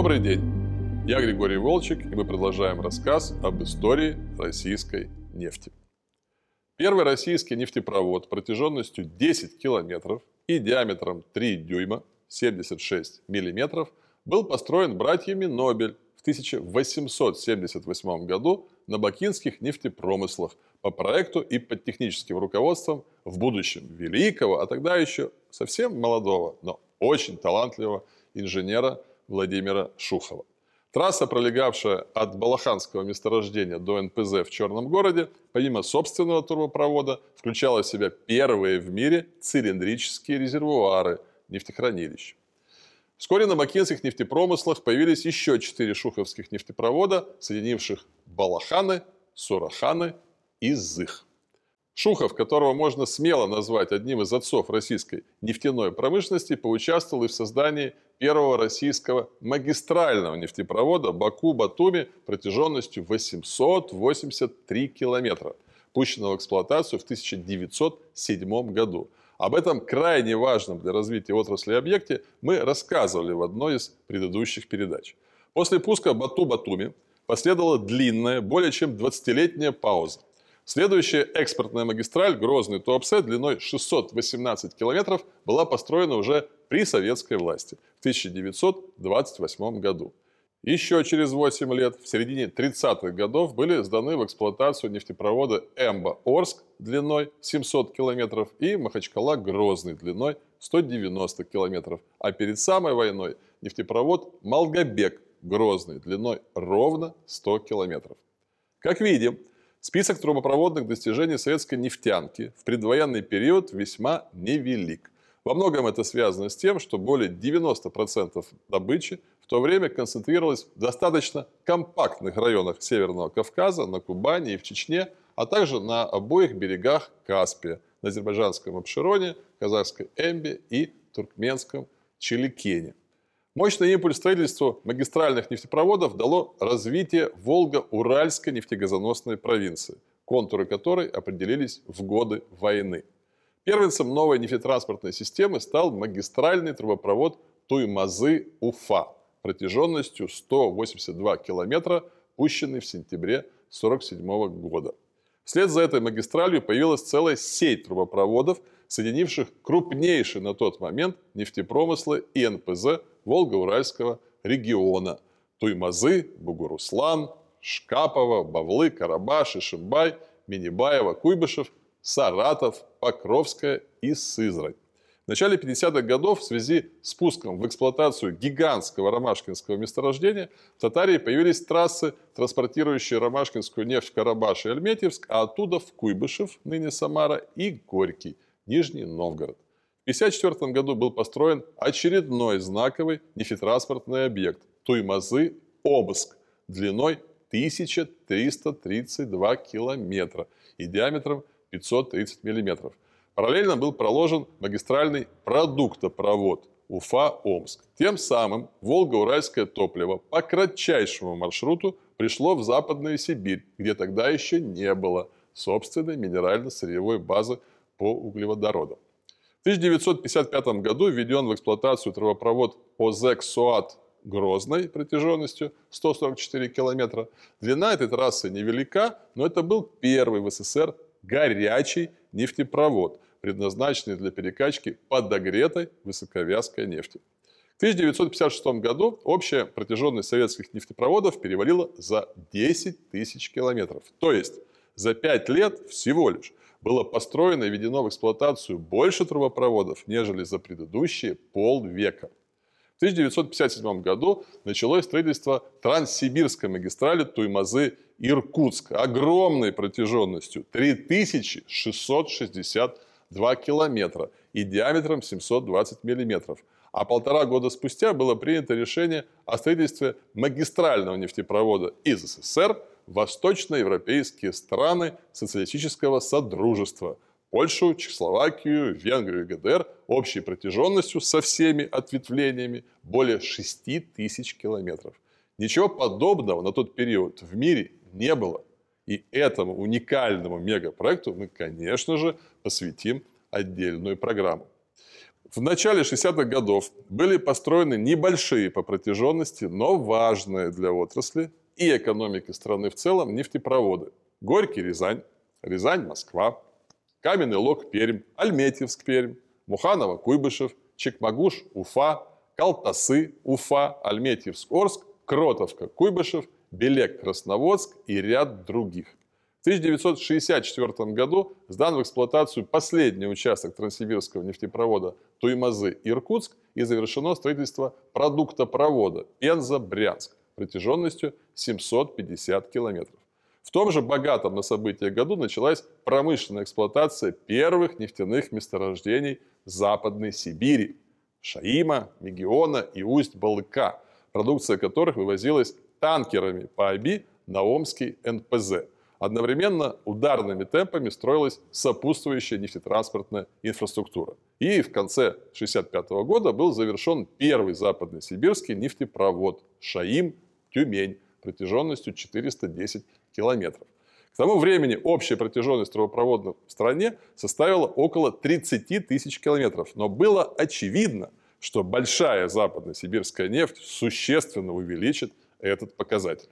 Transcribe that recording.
Добрый день! Я Григорий Волчек, и мы продолжаем рассказ об истории российской нефти. Первый российский нефтепровод протяженностью 10 километров и диаметром 3 дюйма, 76 миллиметров, был построен братьями Нобель в 1878 году на бакинских нефтепромыслах по проекту и под техническим руководством в будущем великого, а тогда еще совсем молодого, но очень талантливого инженера Владимира Шухова. Трасса, пролегавшая от Балаханского месторождения до НПЗ в Черном городе, помимо собственного трубопровода, включала в себя первые в мире цилиндрические резервуары нефтехранилищ. Вскоре на бакинских нефтепромыслах появились еще четыре шуховских нефтепровода, соединивших Балаханы, Сураханы и Зых. Шухов, которого можно смело назвать одним из отцов российской нефтяной промышленности, поучаствовал и в создании первого российского магистрального нефтепровода Баку-Батуми протяженностью 883 километра, пущенного в эксплуатацию в 1907 году. Об этом крайне важном для развития отрасли объекте мы рассказывали в одной из предыдущих передач. После пуска Бату-Батуми последовала длинная, более чем 20-летняя пауза. Следующая экспортная магистраль Грозный Туапсе длиной 618 километров была построена уже при советской власти в 1928 году. Еще через 8 лет, в середине 30-х годов, были сданы в эксплуатацию нефтепроводы Эмба-Орск длиной 700 километров и Махачкала-Грозный длиной 190 километров. А перед самой войной нефтепровод Малгобек Грозный длиной ровно 100 километров. Как видим, Список трубопроводных достижений советской нефтянки в предвоенный период весьма невелик. Во многом это связано с тем, что более 90% добычи в то время концентрировалось в достаточно компактных районах Северного Кавказа, на Кубани и в Чечне, а также на обоих берегах Каспия, на азербайджанском Абшироне, казахской Эмбе и туркменском Чиликене. Мощный импульс строительству магистральных нефтепроводов дало развитие Волго-Уральской нефтегазоносной провинции, контуры которой определились в годы войны. Первенцем новой нефтетранспортной системы стал магистральный трубопровод Туймазы-Уфа протяженностью 182 километра, пущенный в сентябре 1947 года. Вслед за этой магистралью появилась целая сеть трубопроводов, соединивших крупнейшие на тот момент нефтепромыслы и НПЗ Волго-Уральского региона. Туймазы, Бугуруслан, Шкапова, Бавлы, Карабаш, Ишимбай, Минибаева, Куйбышев, Саратов, Покровская и Сызрань. В начале 50-х годов в связи с пуском в эксплуатацию гигантского ромашкинского месторождения в Татарии появились трассы, транспортирующие ромашкинскую нефть в Карабаш и Альметьевск, а оттуда в Куйбышев, ныне Самара, и Горький, Нижний Новгород. 1954 году был построен очередной знаковый нефтетранспортный объект – Туймазы-Обыск длиной 1332 километра и диаметром 530 миллиметров. Параллельно был проложен магистральный продуктопровод Уфа-Омск. Тем самым Волго-Уральское топливо по кратчайшему маршруту пришло в Западную Сибирь, где тогда еще не было собственной минерально-сырьевой базы по углеводородам. В 1955 году введен в эксплуатацию трубопровод ОЗЭК-СУАТ Грозной протяженностью 144 километра. Длина этой трассы невелика, но это был первый в СССР горячий нефтепровод, предназначенный для перекачки подогретой высоковязкой нефти. В 1956 году общая протяженность советских нефтепроводов перевалила за 10 тысяч километров. То есть за 5 лет всего лишь было построено и введено в эксплуатацию больше трубопроводов, нежели за предыдущие полвека. В 1957 году началось строительство Транссибирской магистрали Туймазы-Иркутск огромной протяженностью 3662 километра и диаметром 720 миллиметров. А полтора года спустя было принято решение о строительстве магистрального нефтепровода из СССР восточноевропейские страны социалистического содружества – Польшу, Чехословакию, Венгрию и ГДР общей протяженностью со всеми ответвлениями более 6 тысяч километров. Ничего подобного на тот период в мире не было. И этому уникальному мегапроекту мы, конечно же, посвятим отдельную программу. В начале 60-х годов были построены небольшие по протяженности, но важные для отрасли и экономики страны в целом нефтепроводы. Горький-Рязань, Рязань-Москва, Каменный Лог-Пермь, Альметьевск-Пермь, Муханово-Куйбышев, Чекмагуш-Уфа, Калтасы-Уфа, Альметьевск-Орск, Кротовка-Куйбышев, Белек-Красноводск и ряд других. В 1964 году сдан в эксплуатацию последний участок транссибирского нефтепровода Туймазы-Иркутск и завершено строительство продуктопровода Пенза-Брянск протяженностью 750 километров. В том же богатом на события году началась промышленная эксплуатация первых нефтяных месторождений Западной Сибири – Шаима, Мегиона и Усть-Балыка, продукция которых вывозилась танкерами по Аби на Омский НПЗ – Одновременно ударными темпами строилась сопутствующая нефтетранспортная инфраструктура. И в конце 1965 года был завершен первый западный сибирский нефтепровод Шаим-Тюмень протяженностью 410 километров. К тому времени общая протяженность трубопровода в стране составила около 30 тысяч километров. Но было очевидно, что большая западно-сибирская нефть существенно увеличит этот показатель.